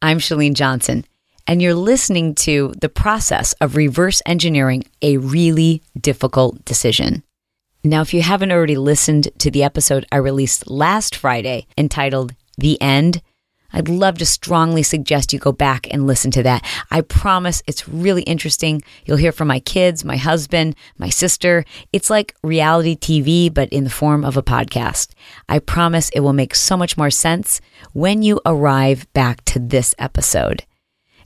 I'm Chalene Johnson, and you're listening to the process of reverse engineering a really difficult decision. Now, if you haven't already listened to the episode I released last Friday entitled The End, I'd love to strongly suggest you go back and listen to that. I promise it's really interesting. You'll hear from my kids, my husband, my sister. It's like reality TV, but in the form of a podcast. I promise it will make so much more sense when you arrive back to this episode.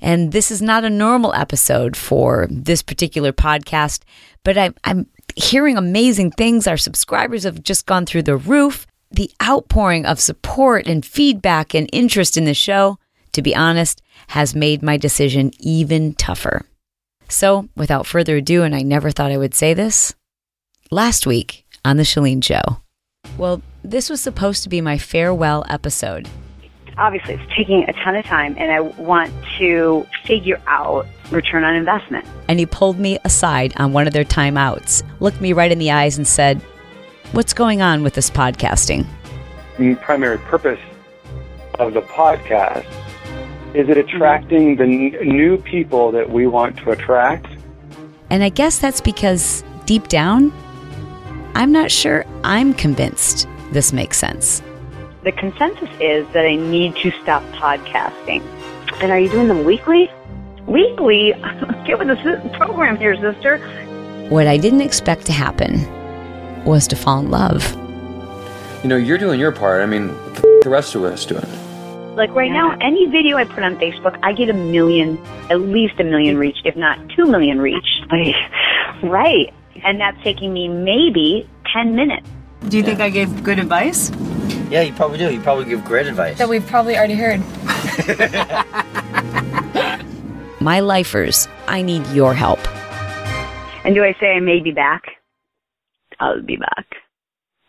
And this is not a normal episode for this particular podcast, but I, I'm hearing amazing things. Our subscribers have just gone through the roof. The outpouring of support and feedback and interest in the show, to be honest, has made my decision even tougher. So, without further ado, and I never thought I would say this, last week on The Chalene Show. Well, this was supposed to be my farewell episode. Obviously, it's taking a ton of time, and I want to figure out return on investment. And he pulled me aside on one of their timeouts, looked me right in the eyes, and said, What's going on with this podcasting? The primary purpose of the podcast is it attracting the n- new people that we want to attract? And I guess that's because deep down, I'm not sure I'm convinced this makes sense. The consensus is that I need to stop podcasting. And are you doing them weekly? Weekly? Get with the program here, sister. What I didn't expect to happen was to fall in love. You know, you're doing your part. I mean, what the, f- the rest of us doing? It. Like right now, any video I put on Facebook, I get a million, at least a million reach, if not two million reach. right. And that's taking me maybe 10 minutes. Do you think I gave good advice? Yeah, you probably do. You probably give great advice. that we've probably already heard. My lifers, I need your help. And do I say I may be back? I'll be back.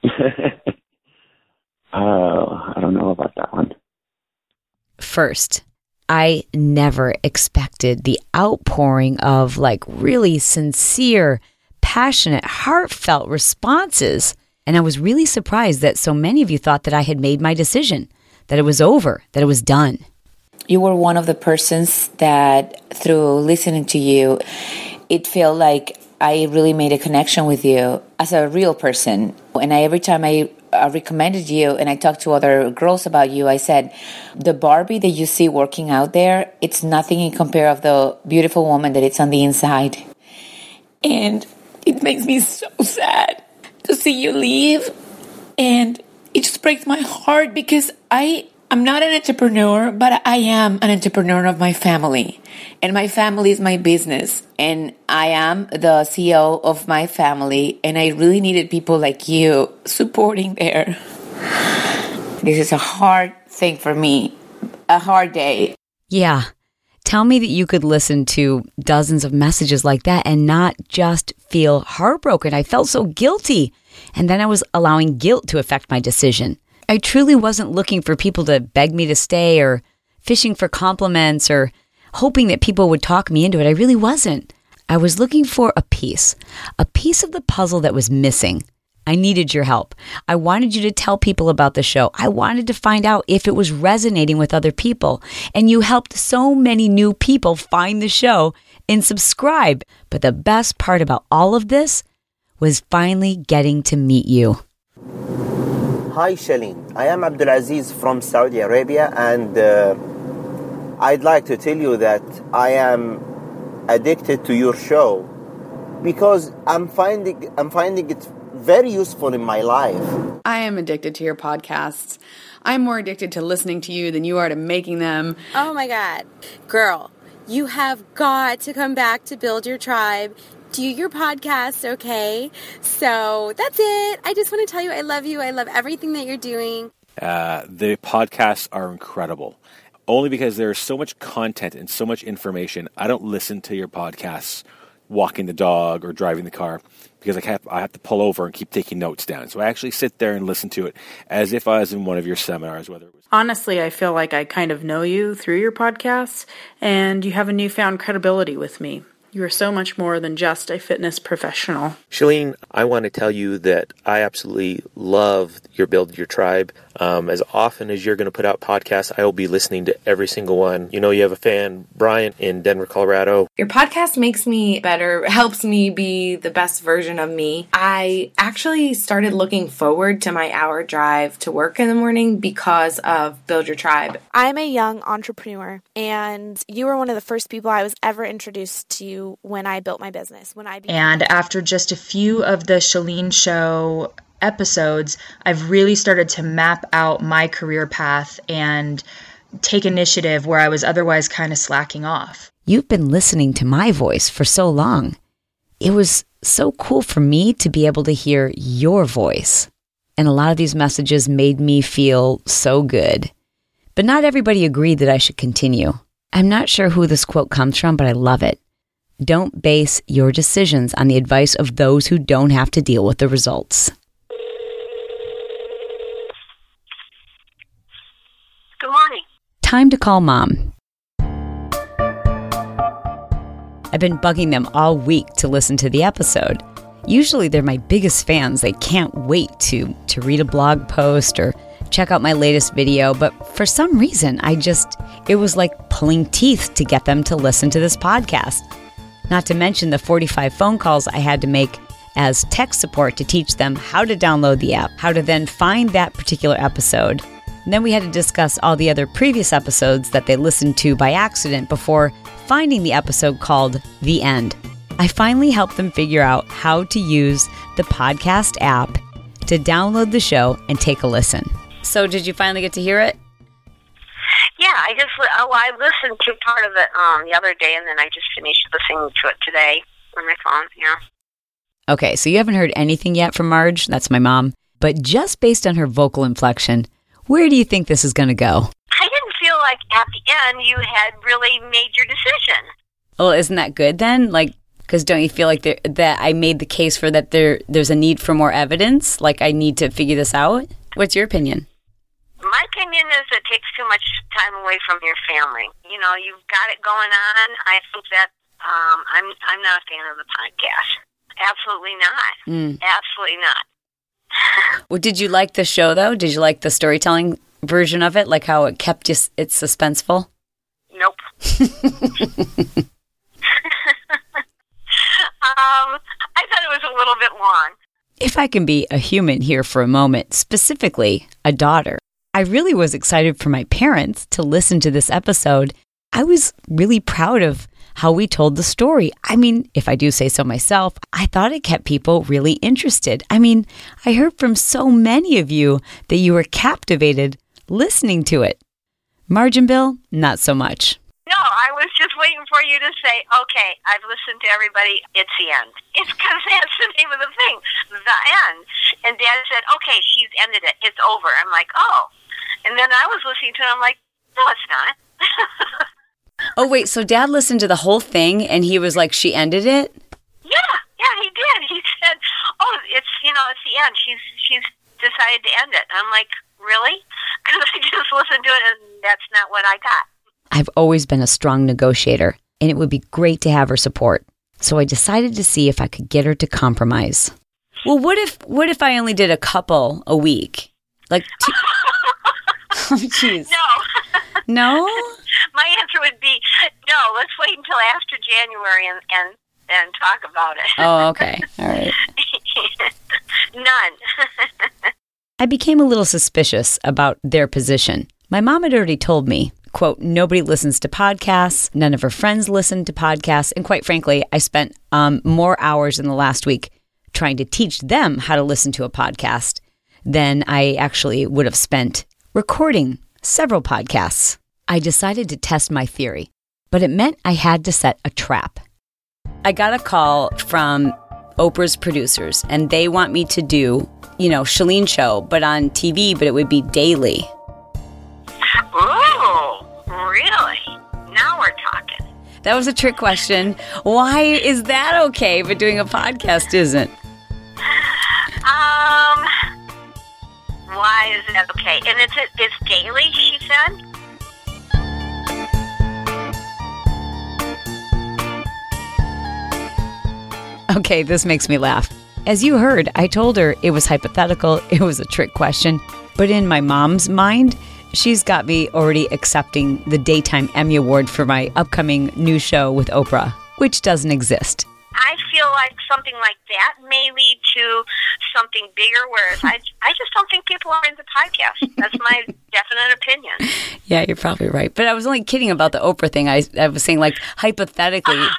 Oh, I don't know about that one. First, I never expected the outpouring of like really sincere, passionate, heartfelt responses. And I was really surprised that so many of you thought that I had made my decision, that it was over, that it was done. you were one of the persons that through listening to you it felt like i really made a connection with you as a real person. And I, every time i uh, recommended you and i talked to other girls about you i said the barbie that you see working out there it's nothing in compare of the beautiful woman that it's on the inside. And it makes me so sad to see you leave. And it just breaks my heart because I I'm not an entrepreneur, but I am an entrepreneur of my family. And my family is my business. And I am the CEO of my family. And I really needed people like you supporting there. This is a hard thing for me, a hard day. Yeah. Tell me that you could listen to dozens of messages like that and not just feel heartbroken. I felt so guilty. And then I was allowing guilt to affect my decision. I truly wasn't looking for people to beg me to stay or fishing for compliments or hoping that people would talk me into it. I really wasn't. I was looking for a piece, a piece of the puzzle that was missing. I needed your help. I wanted you to tell people about the show. I wanted to find out if it was resonating with other people. And you helped so many new people find the show and subscribe. But the best part about all of this was finally getting to meet you. Hi, Chalene. I am Abdulaziz from Saudi Arabia, and uh, I'd like to tell you that I am addicted to your show because I'm finding I'm finding it very useful in my life. I am addicted to your podcasts. I'm more addicted to listening to you than you are to making them. Oh my God. Girl, you have got to come back to build your tribe. Do your podcast, okay? So that's it. I just want to tell you I love you. I love everything that you're doing. Uh, the podcasts are incredible. Only because there's so much content and so much information. I don't listen to your podcasts walking the dog or driving the car because I have, I have to pull over and keep taking notes down. So I actually sit there and listen to it as if I was in one of your seminars, whether it was. Honestly, I feel like I kind of know you through your podcasts, and you have a newfound credibility with me. You are so much more than just a fitness professional. Chalene, I want to tell you that I absolutely love your Build Your Tribe. Um, as often as you're going to put out podcasts, I will be listening to every single one. You know, you have a fan, Brian, in Denver, Colorado. Your podcast makes me better, helps me be the best version of me. I actually started looking forward to my hour drive to work in the morning because of Build Your Tribe. I'm a young entrepreneur, and you were one of the first people I was ever introduced to when I built my business. When I and after just a few of the Chalene Show episodes, I've really started to map out my career path and take initiative where I was otherwise kind of slacking off. You've been listening to my voice for so long. It was so cool for me to be able to hear your voice. And a lot of these messages made me feel so good. But not everybody agreed that I should continue. I'm not sure who this quote comes from, but I love it. Don't base your decisions on the advice of those who don't have to deal with the results. Good morning. Time to call mom. I've been bugging them all week to listen to the episode. Usually they're my biggest fans. They can't wait to to read a blog post or check out my latest video, but for some reason I just it was like pulling teeth to get them to listen to this podcast. Not to mention the 45 phone calls I had to make as tech support to teach them how to download the app, how to then find that particular episode. And then we had to discuss all the other previous episodes that they listened to by accident before finding the episode called The End. I finally helped them figure out how to use the podcast app to download the show and take a listen. So, did you finally get to hear it? Yeah, I just oh I listened to part of it um the other day, and then I just finished listening to it today on my phone. Yeah. Okay, so you haven't heard anything yet from Marge. That's my mom. But just based on her vocal inflection, where do you think this is going to go? I didn't feel like at the end you had really made your decision. Well, isn't that good then? Like, because don't you feel like there, that I made the case for that there there's a need for more evidence? Like, I need to figure this out. What's your opinion? My opinion is it takes too much time away from your family. You know, you've got it going on. I think that um, I'm I'm not a fan of the podcast. Absolutely not. Mm. Absolutely not. Well, did you like the show though? Did you like the storytelling version of it? Like how it kept you it suspenseful? Nope. um, I thought it was a little bit long. If I can be a human here for a moment, specifically a daughter, I really was excited for my parents to listen to this episode. I was really proud of how we told the story. I mean, if I do say so myself, I thought it kept people really interested. I mean, I heard from so many of you that you were captivated listening to it. Margin Bill, not so much. No, I was just waiting for you to say, okay, I've listened to everybody. It's the end. It's because that's the name of the thing, the end. And Dad said, okay, she's ended it. It's over. I'm like, oh. And then I was listening to it. I'm like, no, it's not. Oh, wait, so Dad listened to the whole thing and he was like, she ended it? Yeah, yeah, he did. He said, "Oh, it's you know, it's the end. She's she's decided to end it." I'm like, "Really?" Because I just listened to it, and that's not what I got. I've always been a strong negotiator, and it would be great to have her support. So I decided to see if I could get her to compromise. Well, what if what if I only did a couple a week? Like two- Oh jeez. No. No? My answer would be no. Let's wait until after January and and and talk about it. Oh, okay. All right. None. I became a little suspicious about their position. My mom had already told me, quote, nobody listens to podcasts. None of her friends listen to podcasts. And quite frankly, I spent um, more hours in the last week trying to teach them how to listen to a podcast than I actually would have spent recording several podcasts. I decided to test my theory, but it meant I had to set a trap. I got a call from Oprah's producers, and they want me to do, you know, Chalene show, but on TV, but it would be daily. Ooh, really? Now we're talking. That was a trick question. Why is that okay, but doing a podcast isn't? Why is that okay? And it's it's daily. She said. Okay, this makes me laugh. As you heard, I told her it was hypothetical, it was a trick question. But in my mom's mind, she's got me already accepting the Daytime Emmy Award for my upcoming new show with Oprah, which doesn't exist. Feel like something like that may lead to something bigger, whereas I, I just don't think people are into podcasts. That's my definite opinion. Yeah, you're probably right. But I was only kidding about the Oprah thing. I, I was saying, like, hypothetically. well,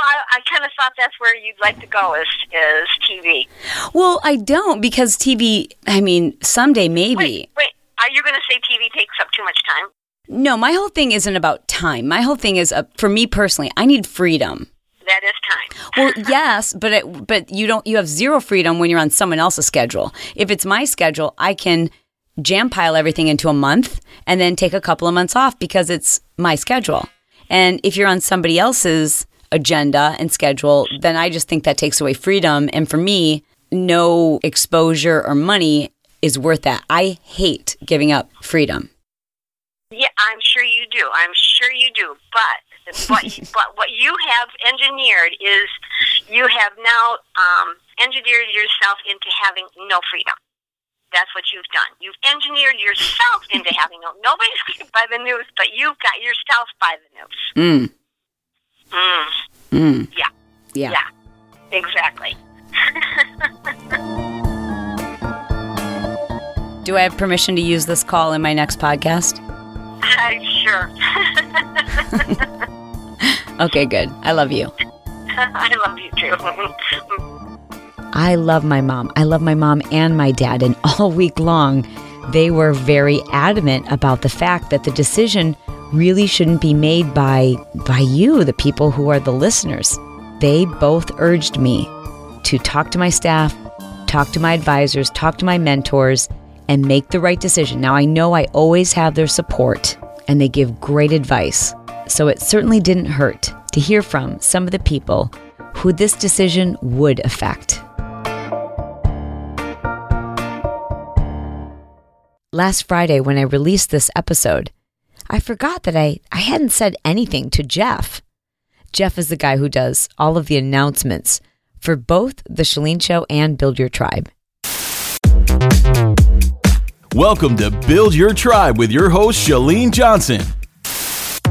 I, I kind of thought that's where you'd like to go is, is TV. Well, I don't because TV, I mean, someday maybe. Wait, wait. Are you going to say TV takes up too much time? No, my whole thing isn't about time. My whole thing is, uh, for me personally, I need freedom. That is time. Well, yes, but it, but you don't. You have zero freedom when you're on someone else's schedule. If it's my schedule, I can jam pile everything into a month and then take a couple of months off because it's my schedule. And if you're on somebody else's agenda and schedule, then I just think that takes away freedom. And for me, no exposure or money is worth that. I hate giving up freedom. Yeah, I'm sure you do. I'm sure you do. But what but what you have engineered is you have now um, engineered yourself into having no freedom. That's what you've done. You've engineered yourself into having no. Nobody's by the news, but you've got yourself by the news. Mm. Mm. Mm. Yeah. Yeah. Yeah. Exactly. Do I have permission to use this call in my next podcast? Uh, sure. Okay, good. I love you. I love you too. I love my mom. I love my mom and my dad. And all week long, they were very adamant about the fact that the decision really shouldn't be made by by you, the people who are the listeners. They both urged me to talk to my staff, talk to my advisors, talk to my mentors, and make the right decision. Now I know I always have their support and they give great advice. So it certainly didn't hurt to hear from some of the people who this decision would affect. Last Friday, when I released this episode, I forgot that I, I hadn't said anything to Jeff. Jeff is the guy who does all of the announcements for both The Chalene Show and Build Your Tribe. Welcome to Build Your Tribe with your host, Chalene Johnson.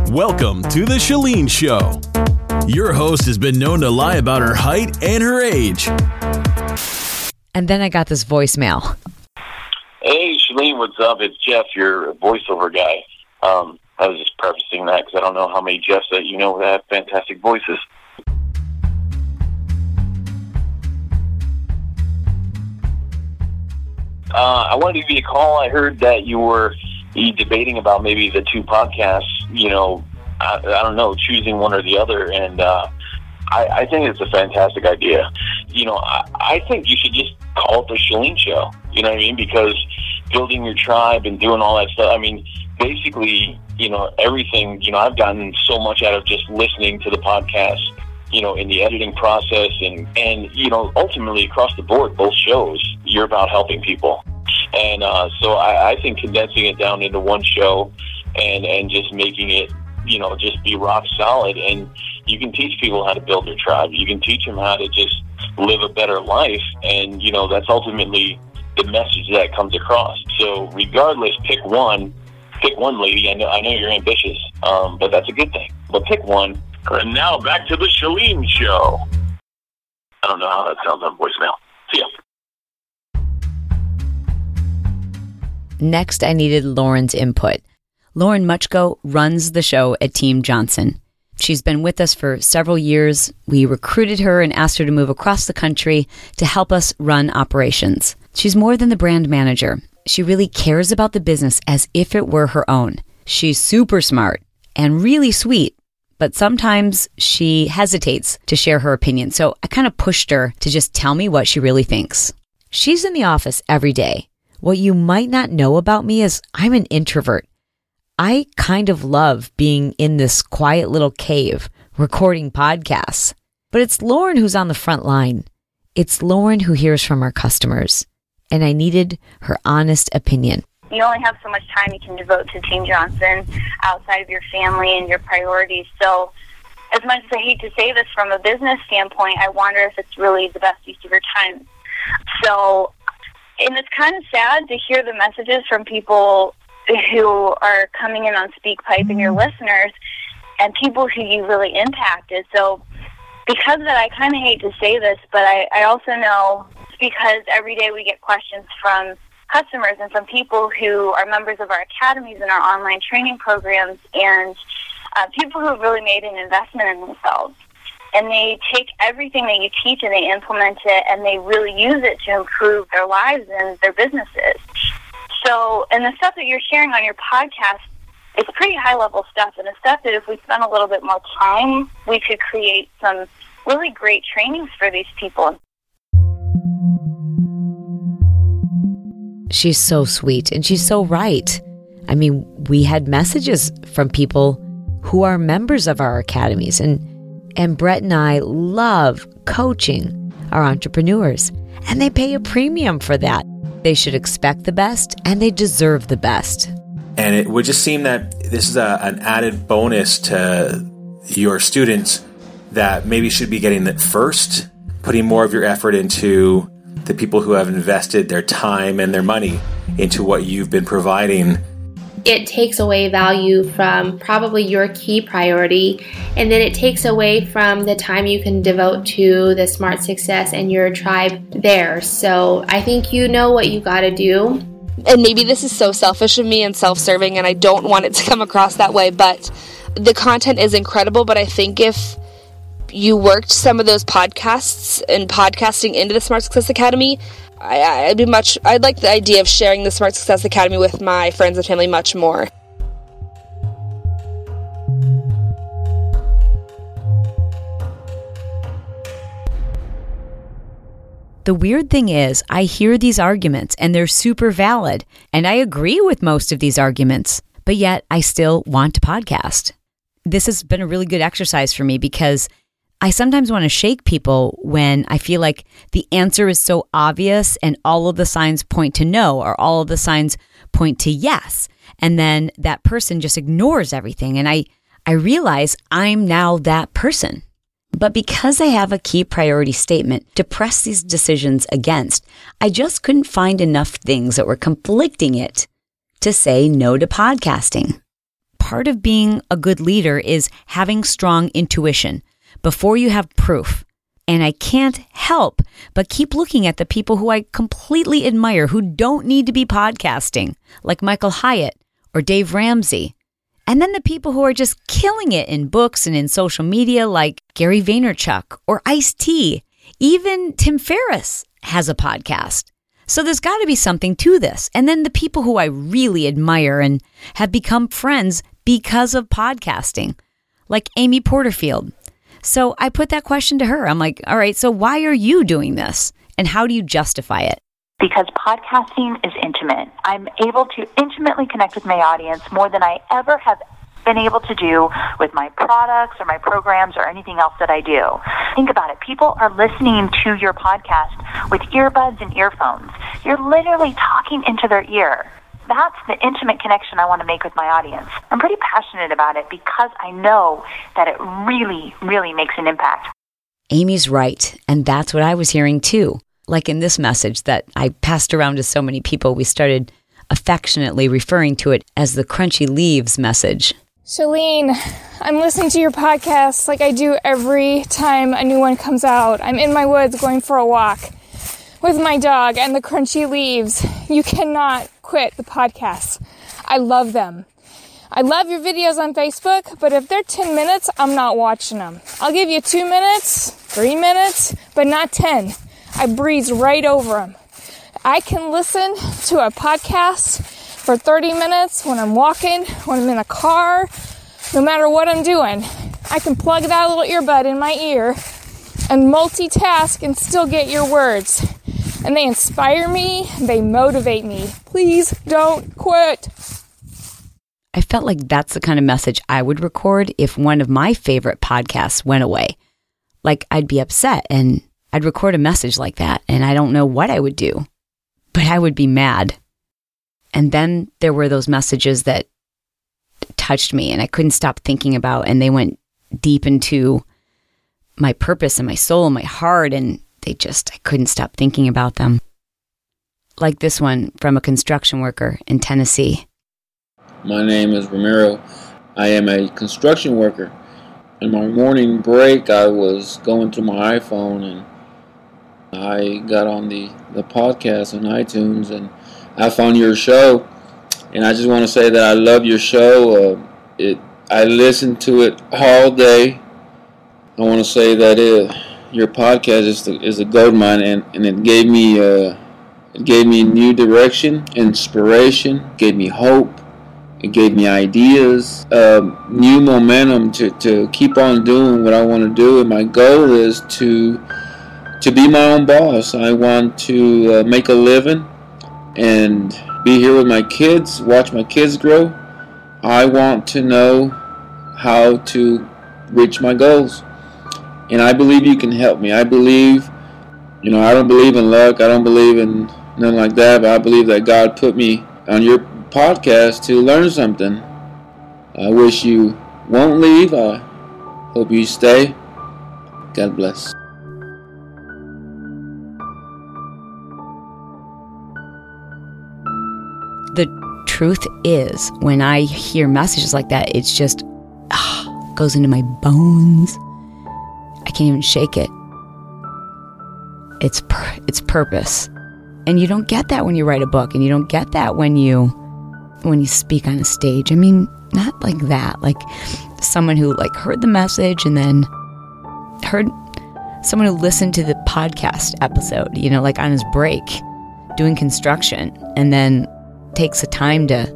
Welcome to The Chalene Show. Your host has been known to lie about her height and her age. And then I got this voicemail. Hey, Chalene, what's up? It's Jeff, your voiceover guy. Um, I was just prefacing that because I don't know how many Jeffs that you know that have fantastic voices. Uh, I wanted to give you a call. I heard that you were you debating about maybe the two podcasts. You know, I, I don't know, choosing one or the other, and uh, I, I think it's a fantastic idea. You know, I, I think you should just call it the Chalene Show. You know what I mean? Because building your tribe and doing all that stuff. I mean, basically, you know, everything. You know, I've gotten so much out of just listening to the podcast. You know, in the editing process, and and you know, ultimately across the board, both shows, you're about helping people. And uh, so I, I think condensing it down into one show and and just making it you know just be rock solid. And you can teach people how to build their tribe. You can teach them how to just live a better life. And you know that's ultimately the message that comes across. So regardless pick one pick one lady. I know i know you're ambitious um, but that's a good thing. But pick one. And now back to the Chalene show. I don't know how that sounds on voicemail. See ya Next, I needed Lauren's input. Lauren Muchko runs the show at Team Johnson. She's been with us for several years. We recruited her and asked her to move across the country to help us run operations. She's more than the brand manager. She really cares about the business as if it were her own. She's super smart and really sweet, but sometimes she hesitates to share her opinion. So I kind of pushed her to just tell me what she really thinks. She's in the office every day. What you might not know about me is I'm an introvert. I kind of love being in this quiet little cave recording podcasts. But it's Lauren who's on the front line. It's Lauren who hears from our customers. And I needed her honest opinion. You only have so much time you can devote to Team Johnson outside of your family and your priorities. So, as much as I hate to say this from a business standpoint, I wonder if it's really the best use of your time. So, and it's kind of sad to hear the messages from people who are coming in on SpeakPipe and your listeners and people who you really impacted. So because of that, I kind of hate to say this, but I, I also know because every day we get questions from customers and from people who are members of our academies and our online training programs and uh, people who have really made an investment in themselves. And they take everything that you teach and they implement it and they really use it to improve their lives and their businesses. So, and the stuff that you're sharing on your podcast, it's pretty high level stuff and it's stuff that if we spend a little bit more time, we could create some really great trainings for these people. She's so sweet and she's so right. I mean, we had messages from people who are members of our academies and and Brett and I love coaching our entrepreneurs and they pay a premium for that. They should expect the best and they deserve the best. And it would just seem that this is a, an added bonus to your students that maybe should be getting it first, putting more of your effort into the people who have invested their time and their money into what you've been providing. It takes away value from probably your key priority, and then it takes away from the time you can devote to the smart success and your tribe there. So I think you know what you got to do. And maybe this is so selfish of me and self serving, and I don't want it to come across that way, but the content is incredible. But I think if you worked some of those podcasts and podcasting into the Smart Success Academy, I, would be much. I'd like the idea of sharing the Smart Success Academy with my friends and family much more. The weird thing is, I hear these arguments and they're super valid, and I agree with most of these arguments, but yet I still want to podcast. This has been a really good exercise for me because I sometimes want to shake people when I feel like the answer is so obvious and all of the signs point to no or all of the signs point to yes. And then that person just ignores everything. And I, I realize I'm now that person. But because I have a key priority statement to press these decisions against, I just couldn't find enough things that were conflicting it to say no to podcasting. Part of being a good leader is having strong intuition before you have proof. And I can't help but keep looking at the people who I completely admire who don't need to be podcasting, like Michael Hyatt or Dave Ramsey. And then the people who are just killing it in books and in social media, like Gary Vaynerchuk or Ice T. Even Tim Ferriss has a podcast. So there's got to be something to this. And then the people who I really admire and have become friends because of podcasting, like Amy Porterfield so I put that question to her. I'm like, all right, so why are you doing this? And how do you justify it? Because podcasting is intimate. I'm able to intimately connect with my audience more than I ever have been able to do with my products or my programs or anything else that I do. Think about it. People are listening to your podcast with earbuds and earphones. You're literally talking into their ear that's the intimate connection I want to make with my audience. I'm pretty passionate about it because I know that it really, really makes an impact. Amy's right. And that's what I was hearing too. Like in this message that I passed around to so many people, we started affectionately referring to it as the crunchy leaves message. Chalene, I'm listening to your podcast like I do every time a new one comes out. I'm in my woods going for a walk with my dog and the crunchy leaves. You cannot quit the podcast. I love them. I love your videos on Facebook, but if they're 10 minutes, I'm not watching them. I'll give you two minutes, three minutes, but not 10. I breeze right over them. I can listen to a podcast for 30 minutes when I'm walking, when I'm in a car, no matter what I'm doing. I can plug that little earbud in my ear and multitask and still get your words and they inspire me, they motivate me. Please don't quit. I felt like that's the kind of message I would record if one of my favorite podcasts went away. Like I'd be upset and I'd record a message like that and I don't know what I would do, but I would be mad. And then there were those messages that touched me and I couldn't stop thinking about and they went deep into my purpose and my soul and my heart and they just, I couldn't stop thinking about them. like this one from a construction worker in Tennessee. My name is Ramiro. I am a construction worker. In my morning break, I was going through my iPhone and I got on the, the podcast on iTunes and I found your show. And I just want to say that I love your show. Uh, it I listen to it all day. I want to say that it, your podcast is the, is a gold mine, and, and it gave me uh, it gave me new direction, inspiration, gave me hope, it gave me ideas, um, new momentum to, to keep on doing what I want to do. And my goal is to to be my own boss. I want to uh, make a living and be here with my kids, watch my kids grow. I want to know how to reach my goals. And I believe you can help me. I believe, you know, I don't believe in luck. I don't believe in nothing like that, but I believe that God put me on your podcast to learn something. I wish you won't leave. I hope you stay. God bless. The truth is, when I hear messages like that, it's just ah, goes into my bones. I can't even shake it. It's it's purpose. And you don't get that when you write a book and you don't get that when you when you speak on a stage. I mean, not like that. Like someone who like heard the message and then heard someone who listened to the podcast episode, you know, like on his break doing construction and then takes the time to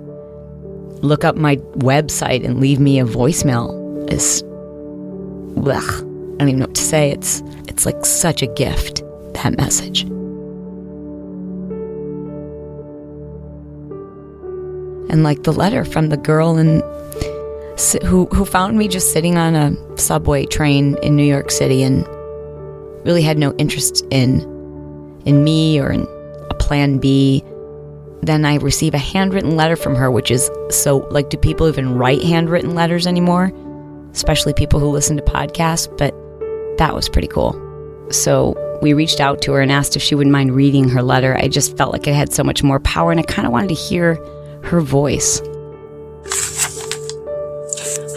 look up my website and leave me a voicemail is ugh, I don't even know what to say. It's it's like such a gift, that message. And like the letter from the girl in who who found me just sitting on a subway train in New York City and really had no interest in in me or in a plan B then I receive a handwritten letter from her, which is so like, do people even write handwritten letters anymore? Especially people who listen to podcasts, but that was pretty cool. So we reached out to her and asked if she wouldn't mind reading her letter. I just felt like it had so much more power and I kind of wanted to hear her voice.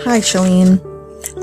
Hi, Chalene.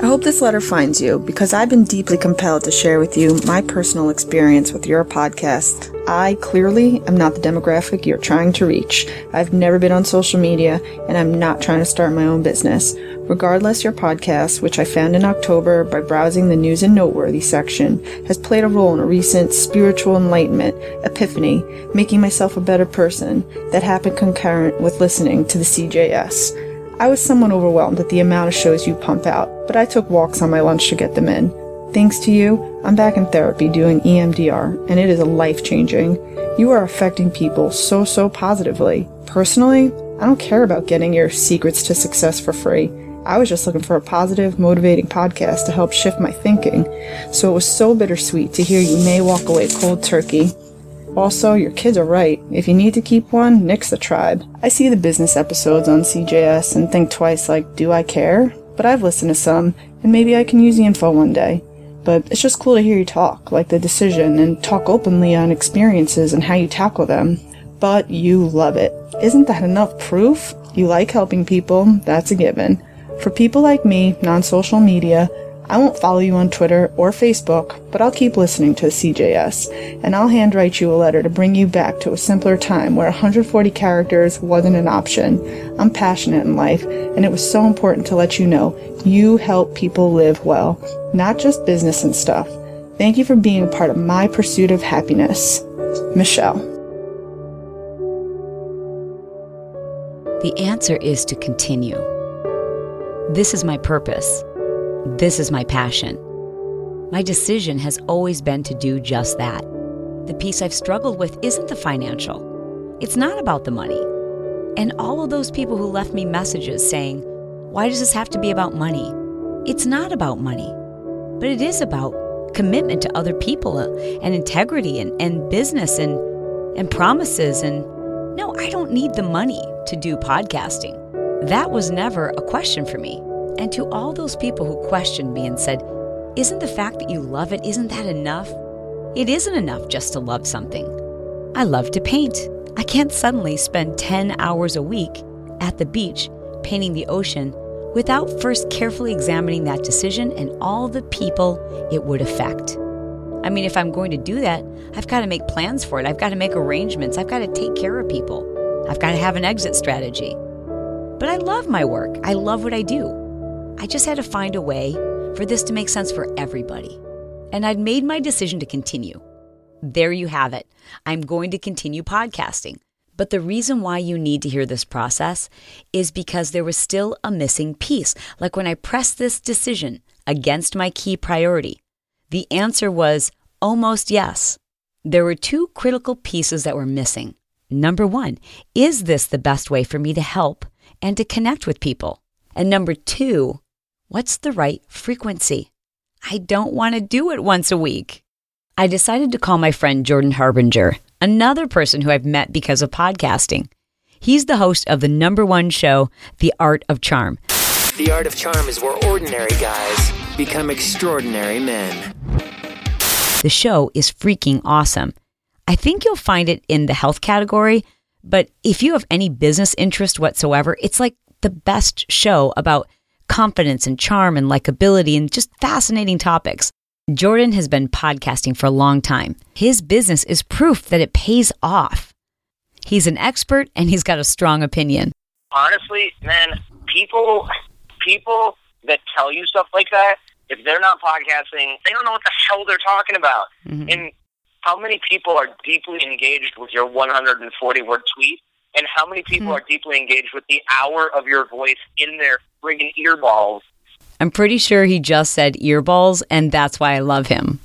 I hope this letter finds you because I've been deeply compelled to share with you my personal experience with your podcast. I clearly am not the demographic you're trying to reach. I've never been on social media and I'm not trying to start my own business. Regardless, your podcast, which I found in October by browsing the news and noteworthy section, has played a role in a recent spiritual enlightenment, epiphany, making myself a better person that happened concurrent with listening to the CJS. I was somewhat overwhelmed at the amount of shows you pump out, but I took walks on my lunch to get them in. Thanks to you, I'm back in therapy doing EMDR, and it is a life changing. You are affecting people so, so positively. Personally, I don't care about getting your secrets to success for free. I was just looking for a positive, motivating podcast to help shift my thinking. So it was so bittersweet to hear you may walk away cold turkey. Also, your kids are right. If you need to keep one, nix the tribe. I see the business episodes on CJS and think twice like, do I care? But I've listened to some, and maybe I can use the info one day. But it's just cool to hear you talk, like the decision, and talk openly on experiences and how you tackle them. But you love it. Isn't that enough proof? You like helping people, that's a given. For people like me, non social media, I won't follow you on Twitter or Facebook, but I'll keep listening to CJS, and I'll handwrite you a letter to bring you back to a simpler time where 140 characters wasn't an option. I'm passionate in life, and it was so important to let you know you help people live well, not just business and stuff. Thank you for being a part of my pursuit of happiness. Michelle. The answer is to continue. This is my purpose. This is my passion. My decision has always been to do just that. The piece I've struggled with isn't the financial, it's not about the money. And all of those people who left me messages saying, Why does this have to be about money? It's not about money, but it is about commitment to other people and integrity and, and business and, and promises. And no, I don't need the money to do podcasting. That was never a question for me. And to all those people who questioned me and said, Isn't the fact that you love it, isn't that enough? It isn't enough just to love something. I love to paint. I can't suddenly spend 10 hours a week at the beach painting the ocean without first carefully examining that decision and all the people it would affect. I mean, if I'm going to do that, I've got to make plans for it. I've got to make arrangements. I've got to take care of people. I've got to have an exit strategy. But I love my work. I love what I do. I just had to find a way for this to make sense for everybody. And I'd made my decision to continue. There you have it. I'm going to continue podcasting. But the reason why you need to hear this process is because there was still a missing piece. Like when I pressed this decision against my key priority, the answer was almost yes. There were two critical pieces that were missing. Number one, is this the best way for me to help and to connect with people? And number two, what's the right frequency? I don't want to do it once a week. I decided to call my friend Jordan Harbinger, another person who I've met because of podcasting. He's the host of the number one show, The Art of Charm. The art of charm is where ordinary guys become extraordinary men. The show is freaking awesome. I think you'll find it in the health category, but if you have any business interest whatsoever, it's like the best show about confidence and charm and likability and just fascinating topics. Jordan has been podcasting for a long time. His business is proof that it pays off. He's an expert and he's got a strong opinion. honestly, man, people people that tell you stuff like that, if they're not podcasting, they don't know what the hell they're talking about. Mm-hmm. And how many people are deeply engaged with your 140 word tweet? And how many people mm-hmm. are deeply engaged with the hour of your voice in their friggin' earballs? I'm pretty sure he just said earballs, and that's why I love him.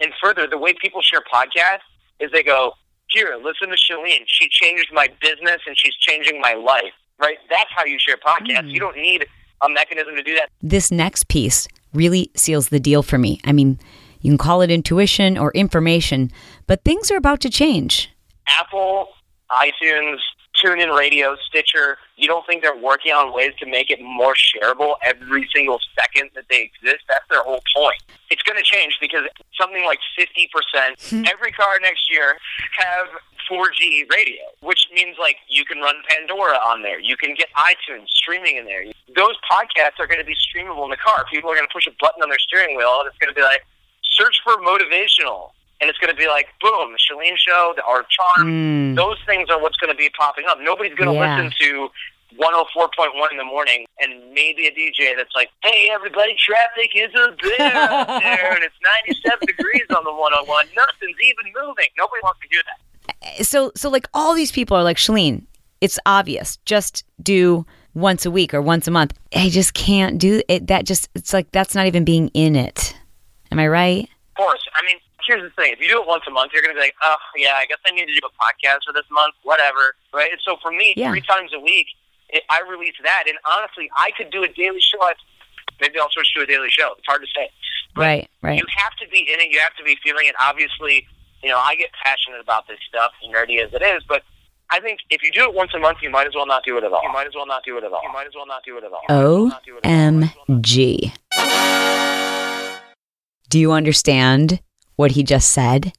And further, the way people share podcasts is they go, here, listen to Chalene. She changed my business and she's changing my life. Right? That's how you share podcasts. Mm. You don't need a mechanism to do that. This next piece really seals the deal for me. I mean, you can call it intuition or information, but things are about to change. Apple, iTunes, TuneIn Radio, Stitcher, you don't think they're working on ways to make it more shareable every single second that they exist? That's their whole point. It's going to change because something like 50% hmm. every car next year have 4G radio, which means like you can run Pandora on there. You can get iTunes streaming in there. Those podcasts are going to be streamable in the car. People are going to push a button on their steering wheel and it's going to be like, search for motivational. And it's going to be like, boom, the Chalene Show, the Art of Charm. Mm. Those things are what's going to be popping up. Nobody's going to Yeah. listen to 104.1 in the morning and maybe a DJ that's like, hey, everybody, traffic is a bear out there and it's 97 degrees on the 101. Nothing's even moving. Nobody wants to do that. So, so like all these people are like, Chalene, it's obvious. Just do once a week or once a month. I just can't do it. That just, it's like, that's not even being in it. Am I right? Of course. I mean, here's the thing. If you do it once a month, you're going to be like, oh, yeah, I guess I need to do a podcast for this month, whatever. Right? And so for me, Yeah. three times a week, it, I release that. And honestly, I could do a daily show. I- Maybe I'll switch to a daily show. It's hard to say. Right, right. You have to be in it. You have to be feeling it. Obviously, you know, I get passionate about this stuff, nerdy as it is, but I think if you do it once a month, you might as well not do it at all. You might as well not do it at all. You might as well not do it at all. OMG. Do you understand what he just said?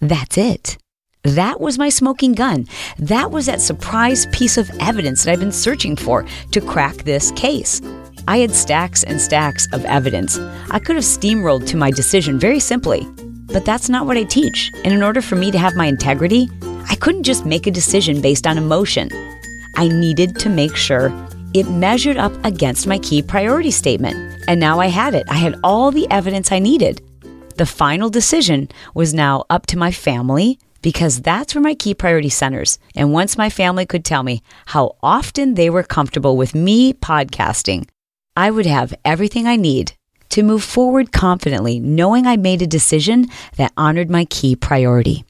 That's it. That was my smoking gun. That was that surprise piece of evidence that I've been searching for to crack this case. I had stacks and stacks of evidence. I could have steamrolled to my decision very simply, but that's not what I teach. And in order for me to have my integrity, I couldn't just make a decision based on emotion. I needed to make sure it measured up against my key priority statement. And now I had it. I had all the evidence I needed. The final decision was now up to my family because that's where my key priority centers. And once my family could tell me how often they were comfortable with me podcasting, I would have everything I need to move forward confidently, knowing I made a decision that honored my key priority.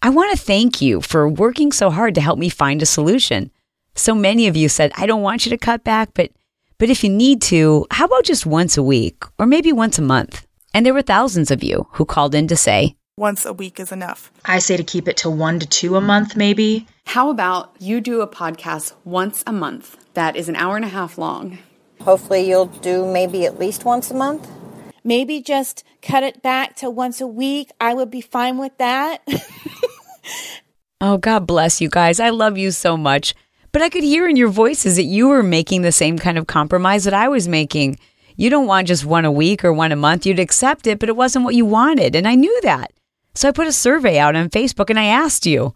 I want to thank you for working so hard to help me find a solution. So many of you said, I don't want you to cut back, but but if you need to, how about just once a week or maybe once a month? And there were thousands of you who called in to say, Once a week is enough. I say to keep it to one to two a month, maybe. How about you do a podcast once a month that is an hour and a half long? Hopefully, you'll do maybe at least once a month. Maybe just cut it back to once a week. I would be fine with that. Oh, God bless you guys. I love you so much. But I could hear in your voices that you were making the same kind of compromise that I was making. You don't want just one a week or one a month. You'd accept it, but it wasn't what you wanted. And I knew that. So I put a survey out on Facebook and I asked you,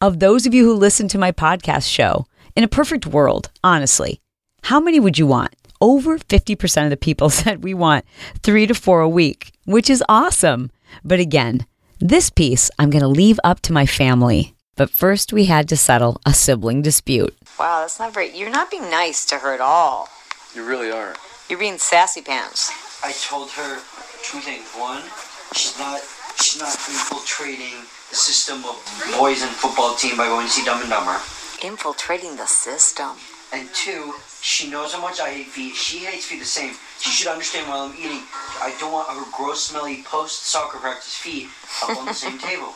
of those of you who listen to my podcast show, in a perfect world, honestly, how many would you want? Over 50% of the people said we want three to four a week, which is awesome. But again, this piece I'm going to leave up to my family. But first, we had to settle a sibling dispute. Wow, that's not very. You're not being nice to her at all. You really are. You're being sassy pants. I told her two things. One, she's not she's not infiltrating the system of boys and football team by going to see Dumb and Dumber. Infiltrating the system. And two, she knows how much I hate feet. She hates feet the same. She should understand while I'm eating, I don't want her gross, smelly post soccer practice feet up on the same table.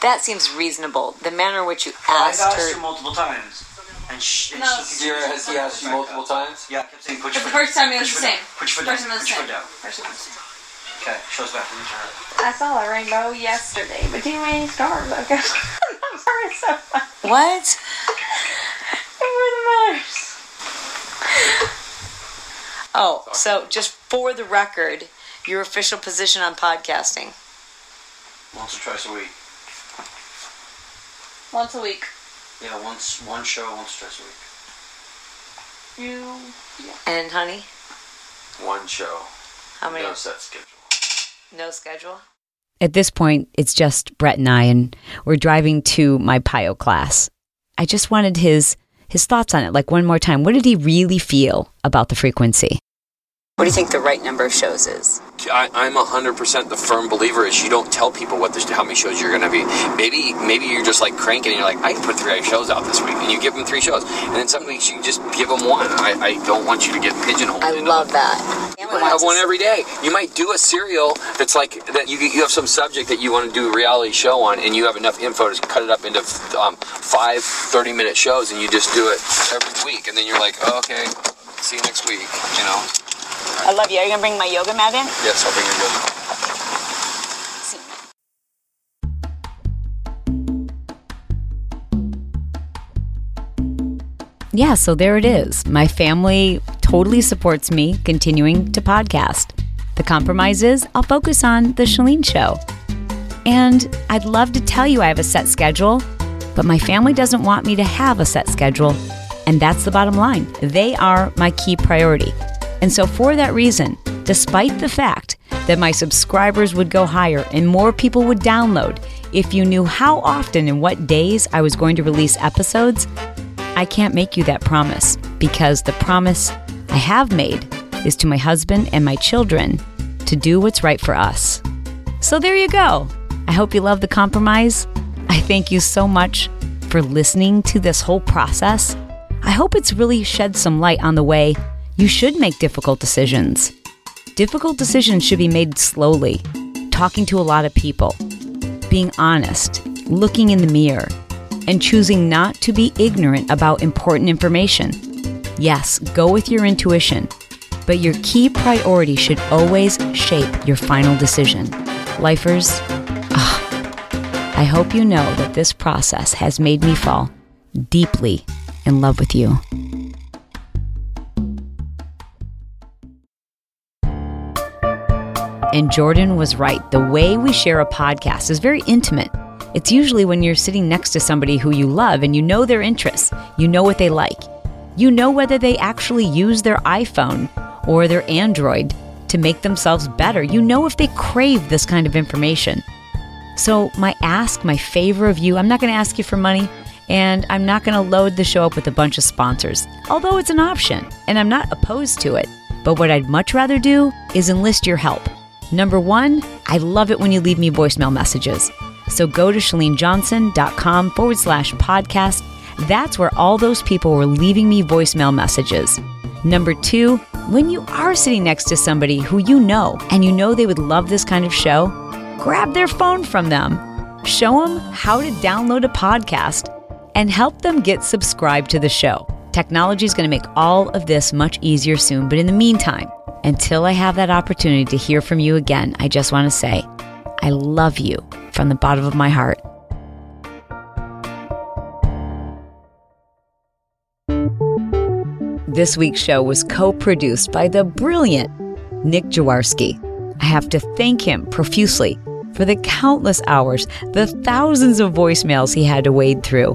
That seems reasonable. The manner in which you I've asked asked her. her multiple times. And she, and No. she Sierra, has he asked you multiple times? Yeah, I kept saying put The your foot first time it was the your same. foot down. Put your foot First down. time it was Put your the foot down. same. First time it was the same. Okay, shows back to her. I saw a rainbow yesterday, but too many stars. I guess. I'm sorry, so funny. What? It really matters. Oh, so just for the record, your official position on podcasting. Once or twice a week. Once a week. Yeah, once one show, once or twice a week. You. Yeah. And honey, One show. how many? No set schedule. No schedule. At this point, it's just Brett and I, and we're driving to my PiYo class. I just wanted his his thoughts on it, like one more time. What did he really feel about the frequency? What do you think the right number of shows is? I, I'm 100% the firm believer is you don't tell people what this, how many shows you're going to be. Maybe maybe you're just like cranking and you're like, I can put three shows out this week. And you give them three shows. And then some weeks you just give them one. I, I don't want you to get pigeonholed. I love that. You might have one every day. You might do a serial that's like that. You you have some subject that you want to do a reality show on, and you have enough info to cut it up into um, five 30 minute shows, and you just do it every week. And then you're like, oh, okay, see you next week. You know? I love you. Are you gonna bring my yoga mat in? Yes, I'll bring you yoga. Yeah, so there it is. My family totally supports me continuing to podcast. The compromise is I'll focus on the Chalene show. And I'd love to tell you I have a set schedule, but my family doesn't want me to have a set schedule. And that's the bottom line. They are my key priority. And so, for that reason, despite the fact that my subscribers would go higher and more people would download, if you knew how often and what days I was going to release episodes, I can't make you that promise because the promise I have made is to my husband and my children to do what's right for us. So there you go. I hope you love the compromise. I thank you so much for listening to this whole process. I hope it's really shed some light on the way you should make difficult decisions. Difficult decisions should be made slowly, talking to a lot of people, being honest, looking in the mirror, and choosing not to be ignorant about important information. Yes, go with your intuition, but your key priority should always shape your final decision. Lifers, ah, I hope you know that this process has made me fall deeply in love with you. And Jordan was right. The way we share a podcast is very intimate. It's usually when you're sitting next to somebody who you love and you know their interests, you know what they like. You know whether they actually use their iPhone or their Android to make themselves better. You know if they crave this kind of information. So, my ask, my favor of you, I'm not going to ask you for money and I'm not going to load the show up with a bunch of sponsors, although it's an option and I'm not opposed to it. But what I'd much rather do is enlist your help. Number one, I love it when you leave me voicemail messages. So go to chalenejohnson.com forward slash podcast. That's where all those people were leaving me voicemail messages. Number two, when you are sitting next to somebody who you know and you know they would love this kind of show, grab their phone from them, show them how to download a podcast, and help them get subscribed to the show. Technology is going to make all of this much easier soon, but in the meantime, until I have that opportunity to hear from you again, I just want to say, I love you from the bottom of my heart. This week's show was co produced by the brilliant Nick Jaworski. I have to thank him profusely for the countless hours, the thousands of voicemails he had to wade through,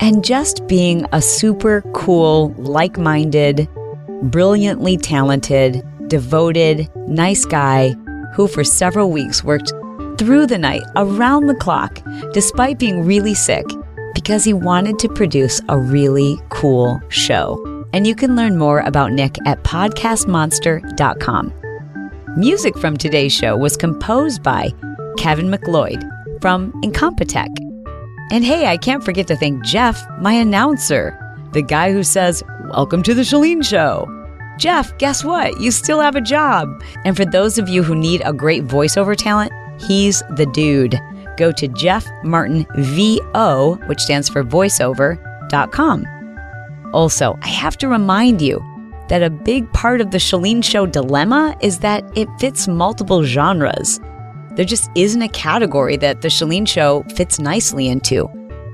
and just being a super cool, like minded, brilliantly talented, devoted, nice guy who for several weeks worked through the night, around the clock, despite being really sick, because he wanted to produce a really cool show. And you can learn more about Nick at podcastmonster.com. Music from today's show was composed by Kevin MacLeod from Incompetech. And hey, I can't forget to thank Jeff, my announcer, the guy who says, Welcome to the Chalene Show. Jeff, guess what? You still have a job. And for those of you who need a great voiceover talent, he's the dude. Go to Jeff Martin VO, which stands for voiceover.com. Also, I have to remind you that a big part of the Chalene Show dilemma is that it fits multiple genres. There just isn't a category that the Chalene Show fits nicely into.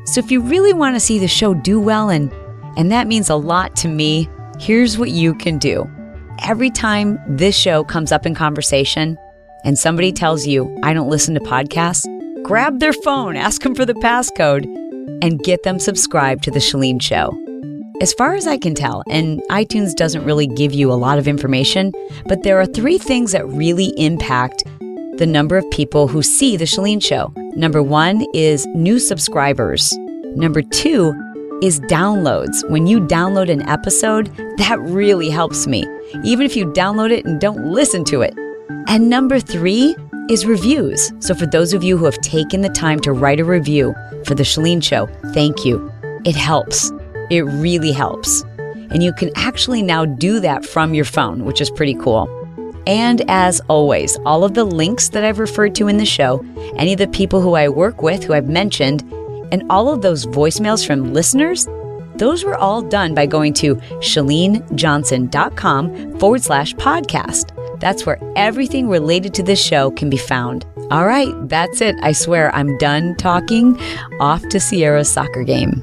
So if you really want to see the show do well and and that means a lot to me, here's what you can do. Every time this show comes up in conversation and somebody tells you, I don't listen to podcasts, grab their phone, ask them for the passcode, and get them subscribed to The Chalene Show. As far as I can tell, and iTunes doesn't really give you a lot of information, but there are three things that really impact the number of people who see The Chalene Show. Number one is new subscribers. Number two is downloads. When you download an episode, that really helps me, even if you download it and don't listen to it. And number three is reviews. So, for those of you who have taken the time to write a review for The Chalene Show, thank you. It helps. It really helps. And you can actually now do that from your phone, which is pretty cool. And as always, all of the links that I've referred to in the show, any of the people who I work with who I've mentioned, and all of those voicemails from listeners, those were all done by going to chalenejohnson.com forward slash podcast. That's where everything related to this show can be found. All right, that's it. I swear I'm done talking. Off to Sierra's soccer game.